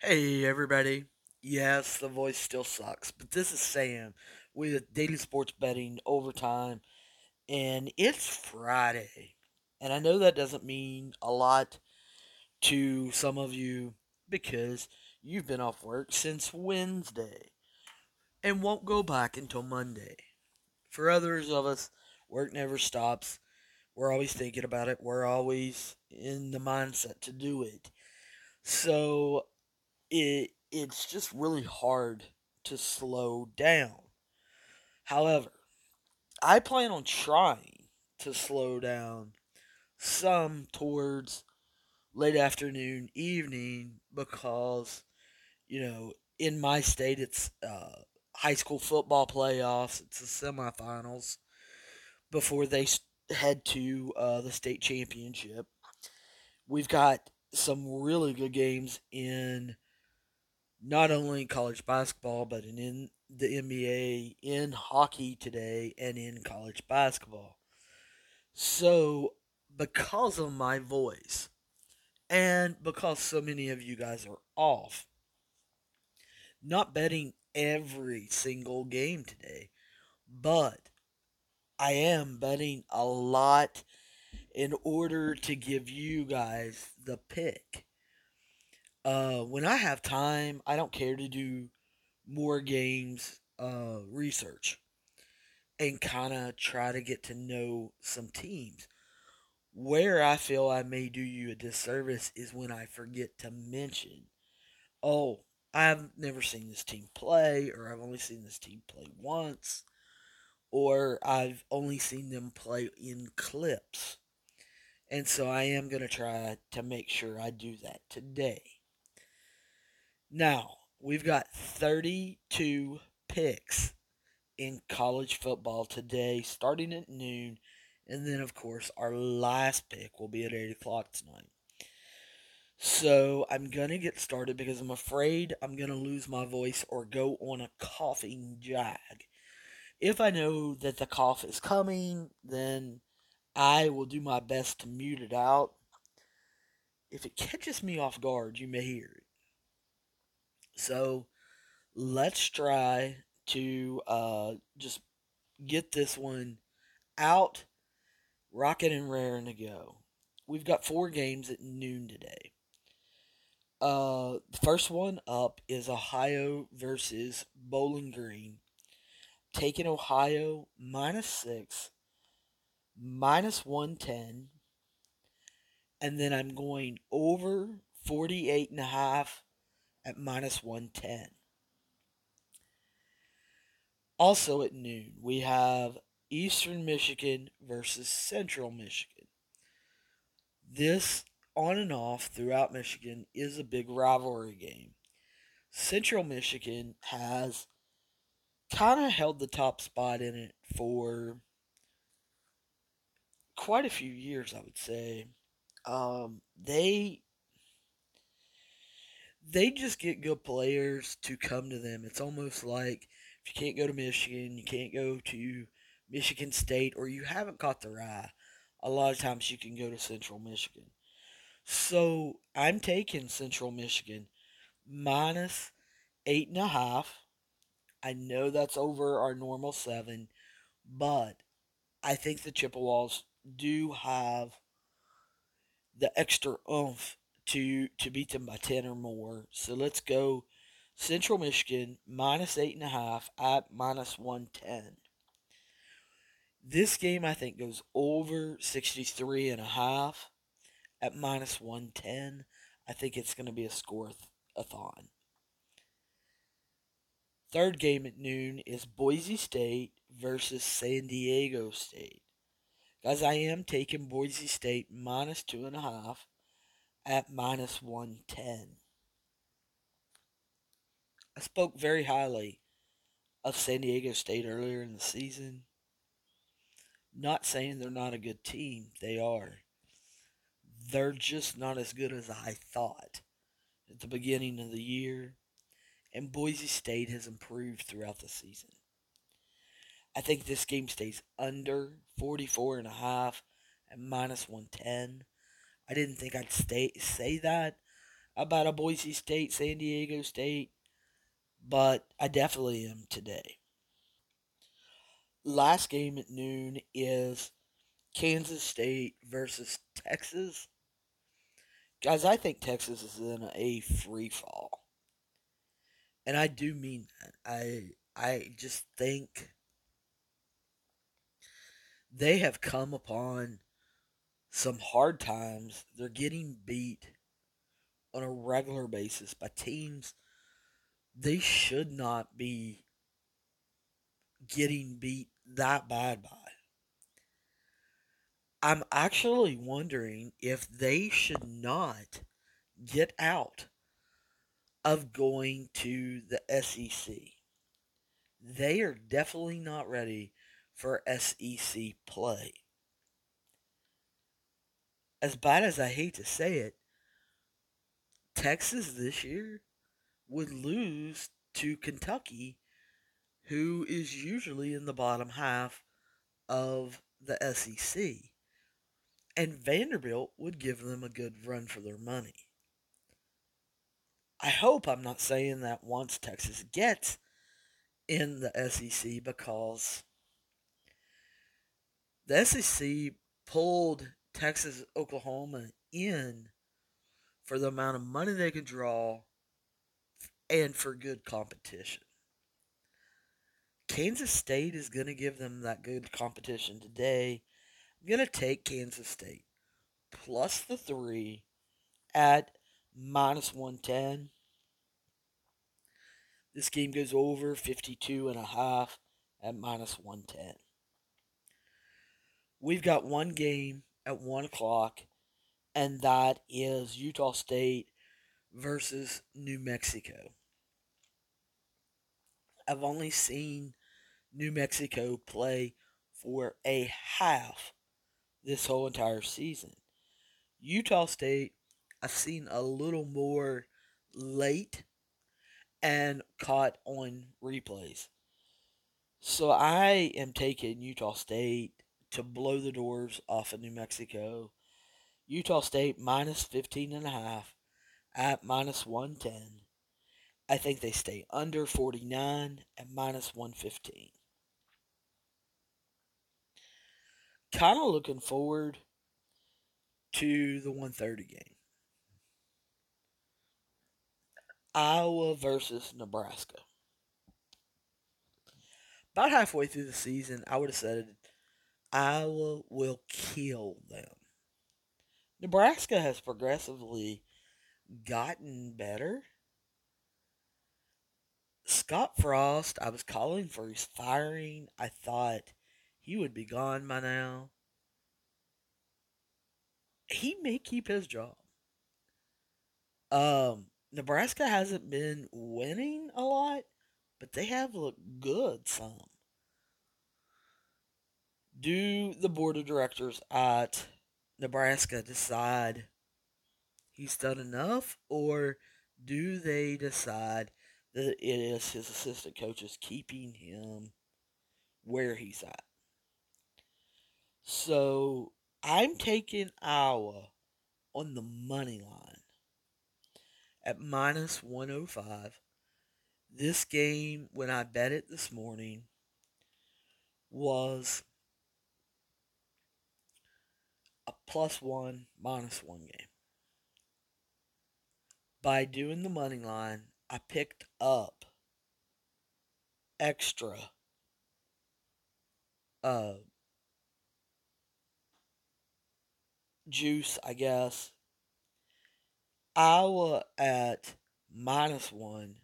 Hey everybody. Yes, the voice still sucks, but this is Sam with Daily Sports Betting Overtime, and it's Friday. And I know that doesn't mean a lot to some of you because you've been off work since Wednesday and won't go back until Monday. For others of us, work never stops. We're always thinking about it. We're always in the mindset to do it. So it it's just really hard to slow down. However, I plan on trying to slow down some towards late afternoon, evening because you know in my state it's uh, high school football playoffs. It's the semifinals before they head to uh, the state championship. We've got some really good games in not only in college basketball, but in, the NBA, in hockey today, and in college basketball. So, because of my voice, and because so many of you guys are off, not betting every single game today, but I am betting a lot in order to give you guys the pick. Uh, when I have time, I don't care to do more games uh, research and kind of try to get to know some teams. Where I feel I may do you a disservice is when I forget to mention, oh, I've never seen this team play, or I've only seen this team play once, or I've only seen them play in clips. And so I am going to try to make sure I do that today. Now, we've got 32 picks in college football today, starting at noon. And then, of course, our last pick will be at 8 o'clock tonight. So I'm going to get started because I'm afraid I'm going to lose my voice or go on a coughing jag. If I know that the cough is coming, then I will do my best to mute it out. If it catches me off guard, you may hear it. So let's try to uh, just get this one out, rocking and raring to go. We've got four games at noon today. Uh, the first one up is Ohio versus Bowling Green. Taking Ohio minus six, minus 110. And then I'm going over 48 and a half at minus 110. Also at noon, we have Eastern Michigan versus Central Michigan. This on and off throughout Michigan is a big rivalry game. Central Michigan has kind of held the top spot in it for quite a few years, I would say. Um, they they just get good players to come to them. It's almost like if you can't go to Michigan, you can't go to Michigan State, or you haven't caught the eye, a lot of times you can go to Central Michigan. So I'm taking Central Michigan minus eight and a half. I know that's over our normal seven, but I think the Chippewas do have the extra oomph to to beat them by ten or more. So let's go Central Michigan minus eight and a half at minus one ten. This game I think goes over 63 and a half at minus 110. I think it's going to be a score-a-thon. Third game at noon is Boise State versus San Diego State. Guys, I am taking Boise State minus two and a half at minus 110. I spoke very highly of San Diego State earlier in the season. Not saying they're not a good team, they are. They're just not as good as I thought at the beginning of the year, and Boise State has improved throughout the season. I think this game stays under 44 and a half at minus 110. I didn't think I'd stay say that. about a Boise State, San Diego State, but I definitely am today. Last game at noon is Kansas State versus Texas. Guys, I think Texas is in a free fall. And I do mean that. I I just think they have come upon some hard times. They're getting beat on a regular basis by teams they should not be getting beat that bad by. I'm actually wondering if they should not get out of going to the SEC. They are definitely not ready for SEC play. As bad as I hate to say it, Texas this year would lose to Kentucky, who is usually in the bottom half of the SEC. And Vanderbilt would give them a good run for their money. I hope I'm not saying that once Texas gets in the SEC because the SEC pulled Texas, Oklahoma in for the amount of money they could draw and for good competition. Kansas State is going to give them that good competition today. I'm going to take Kansas State plus the three at minus 110. This game goes over 52 and a half at minus 110. We've got one game at 1 o'clock, and that is Utah State versus New Mexico. I've only seen New Mexico play for a half this whole entire season. Utah State, I've seen a little more late and caught on replays. So I am taking Utah State to blow the doors off of New Mexico. Utah State minus 15 and a half at minus 110. I think they stay under 49 at minus 115. Kind of looking forward to the 130 game. Iowa versus Nebraska. About halfway through the season, I would have said Iowa will kill them. Nebraska has progressively gotten better. Scott Frost, I was calling for his firing. I thought he would be gone by now. He may keep his job. Um, Nebraska hasn't been winning a lot, but they have looked good some. Do the board of directors at Nebraska decide he's done enough, or do they decide that it is his assistant coaches keeping him where he's at? So I'm taking Iowa on the money line at minus 105. This game, when I bet it this morning, was a plus one, minus one game. By doing the money line, I picked up extra uh, juice, I guess. Iowa at minus one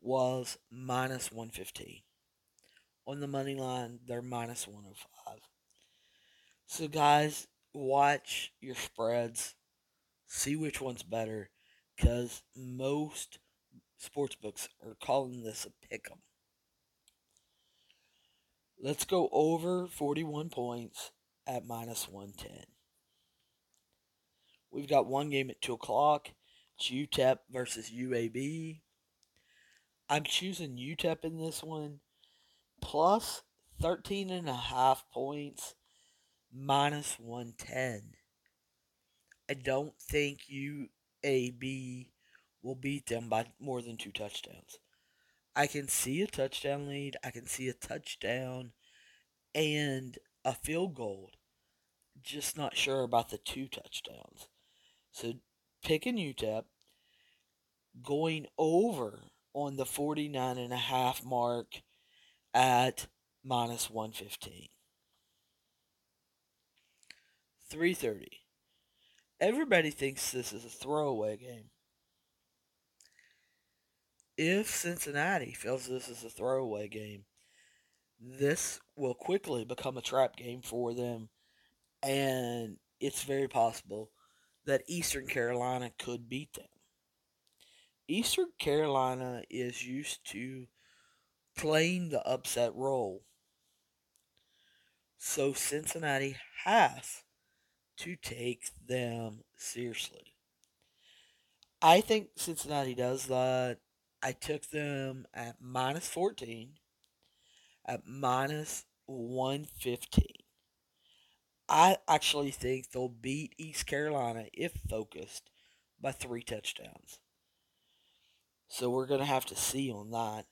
was minus 115. On the money line, they're minus 105. So, guys, watch your spreads, see which one's better, because most sports books are calling this a pick 'em. Let's go over 41 points at minus 110. We've got one game at 2 o'clock. It's UTEP versus UAB. I'm choosing UTEP in this one. Plus 13 and a half points. Minus 110. I don't think UAB will beat them by more than two touchdowns. I can see a touchdown lead, I can see a touchdown and a field goal. Just not sure about the two touchdowns. So picking UTEP, going over on the 49 and a half mark at minus 115. 330. Everybody thinks this is a throwaway game. If Cincinnati feels this is a throwaway game, this will quickly become a trap game for them, and it's very possible that Eastern Carolina could beat them. Eastern Carolina is used to playing the upset role. So Cincinnati has to take them seriously. I think Cincinnati does that. I took them at minus 14, at minus 115. I actually think they'll beat East Carolina if focused by three touchdowns. So we're going to have to see on that.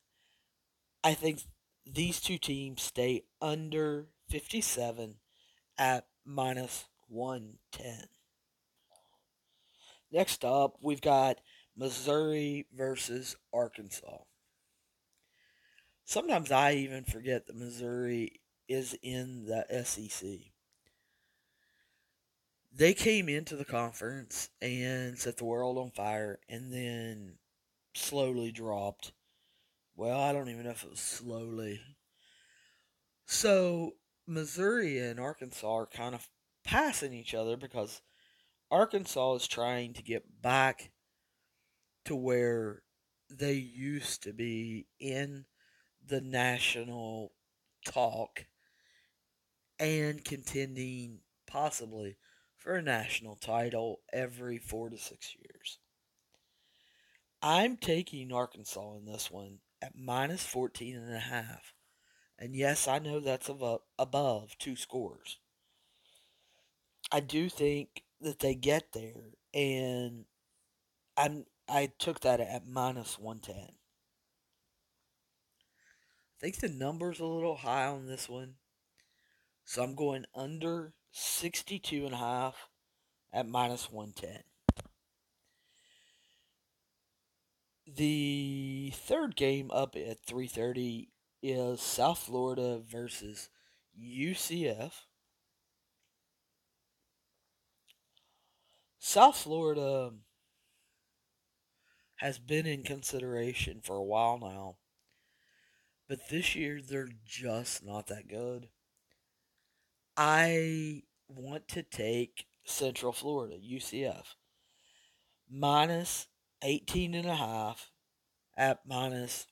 I think these two teams stay under 57 at minus 110. Next up, we've got Missouri versus Arkansas. Sometimes I even forget that Missouri is in the SEC. They came into the conference and set the world on fire and then slowly dropped. Well, I don't even know if it was slowly. So, Missouri and Arkansas are kind of passing each other because Arkansas is trying to get back to where they used to be in the national talk and contending possibly for a national title every four to six years. I'm taking Arkansas in this one at minus 14 and a half. And yes, I know that's above, above two scores. I do think that they get there, and I'm I took that at minus 110. I think the number's a little high on this one. So I'm going under 62 and a half at minus 110. The third game up at 3:30 is South Florida versus UCF. South Florida has been in consideration for a while now. But this year they're just not that good. I want to take Central Florida, UCF, minus 18 and a half at minus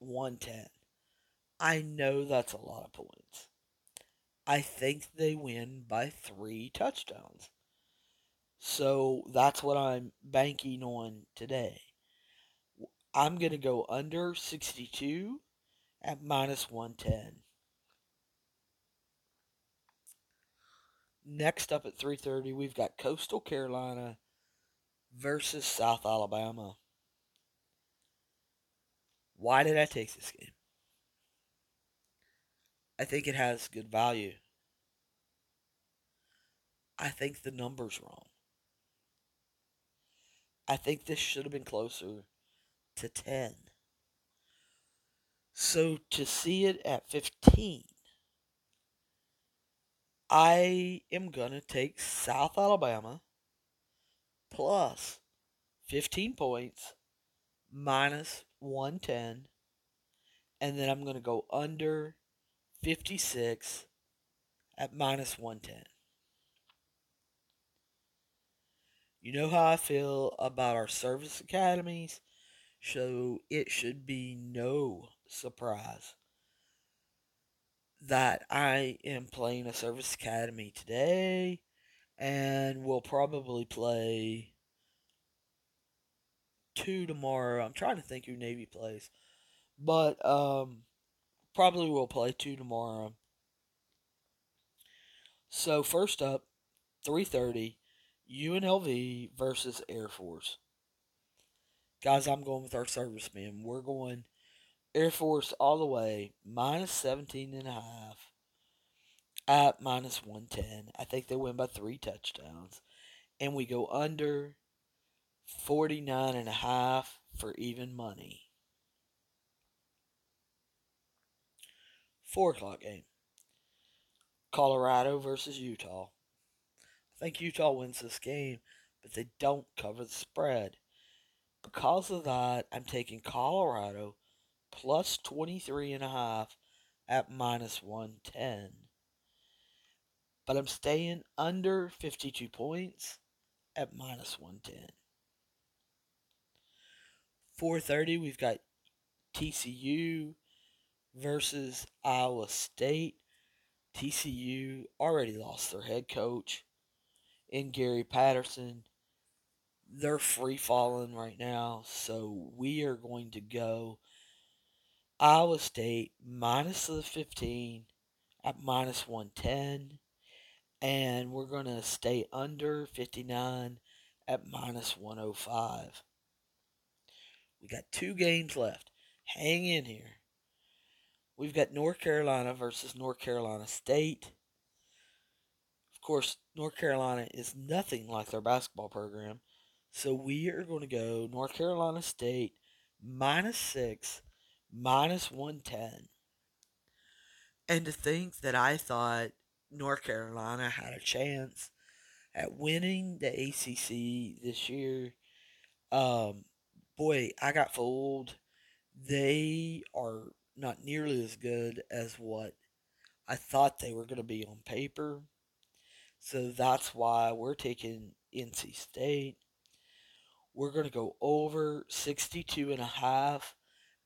110. I know that's a lot of points. I think they win by three touchdowns. So that's what I'm banking on today. I'm going to go under 62 at minus 110. Next up at 3:30, we've got Coastal Carolina versus South Alabama. Why did I take this game? I think it has good value. I think the number's wrong. I think this should have been closer to 10. So to see it at 15, I am going to take South Alabama plus 15 points minus 110. And then I'm going to go under 56 at minus 110. You know how I feel about our service academies, so it should be no surprise that I am playing a service academy today and we'll probably play two tomorrow. I'm trying to think who Navy plays. But um probably will play two tomorrow. So first up, 3:30 UNLV versus Air Force. Guys, I'm going with our servicemen. We're going Air Force all the way, minus 17 and a half at minus 110. I think they win by three touchdowns. And we go under 49 and a half for even money. Four o'clock game. Colorado versus Utah. I think Utah wins this game, but they don't cover the spread. Because of that, I'm taking Colorado plus 23 and a half at minus 110. But I'm staying under 52 points at minus 110. 4:30 we've got TCU versus Iowa State. TCU already lost their head coach in Gary Patterson. They're free falling right now, so we are going to go Iowa State minus the 15 at minus 110. And we're going to stay under 59 at minus 105. We got two games left. Hang in here. We've got North Carolina versus North Carolina State. Course, North Carolina is nothing like their basketball program. So we are going to go North Carolina State minus six minus 110. And to think that I thought North Carolina had a chance at winning the ACC this year, um, boy, I got fooled. They are not nearly as good as what I thought they were going to be on paper. So that's why we're taking NC State. We're going to go over 62 and a half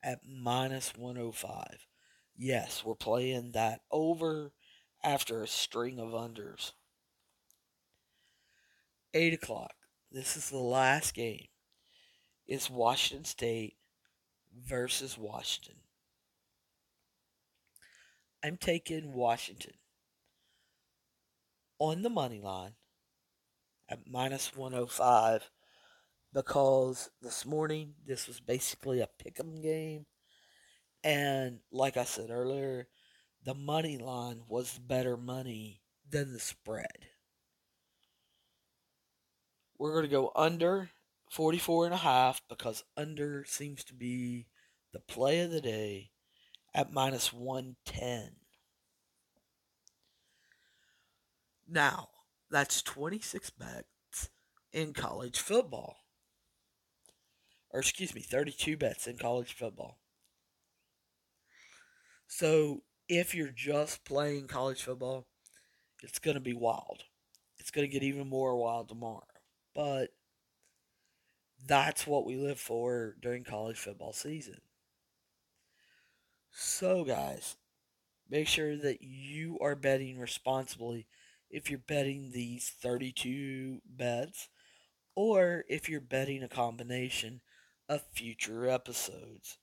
at minus 105. Yes, we're playing that over after a string of unders. 8 o'clock. This is the last game. It's Washington State versus Washington. I'm taking Washington on the money line at minus 105 because this morning this was basically a pick'em game, and like I said earlier, the money line was better money than the spread. We're going to go under 44 and a half because under seems to be the play of the day at minus 110. Now, that's 26 bets in college football or excuse me, 32 bets in college football. So if you're just playing college football, it's going to be wild. It's going to get even more wild tomorrow. But that's what we live for during college football season. So, guys, make sure that you are betting responsibly if you're betting these 32 bets or if you're betting a combination of future episodes.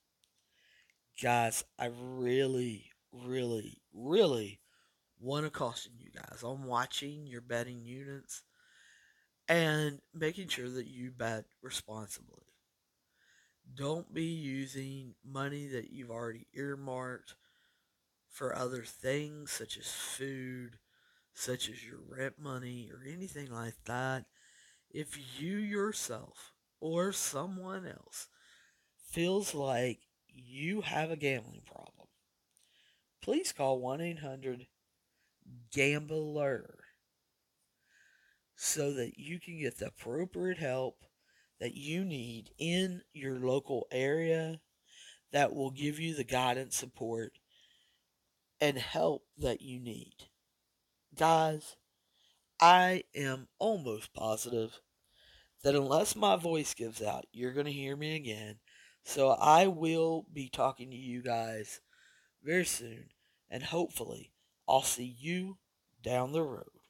Guys, I really, really, really want to caution you guys on watching your betting units and making sure that you bet responsibly. Don't be using money that you've already earmarked for other things such as food, such as your rent money, or anything like that. If you yourself or someone else feels like you have a gambling problem, please call 1 800 GAMBLER so that you can get the appropriate help that you need in your local area that will give you the guidance, support, and help that you need. Guys, I am almost positive that unless my voice gives out, you're going to hear me again. So I will be talking to you guys very soon, and hopefully, I'll see you down the road.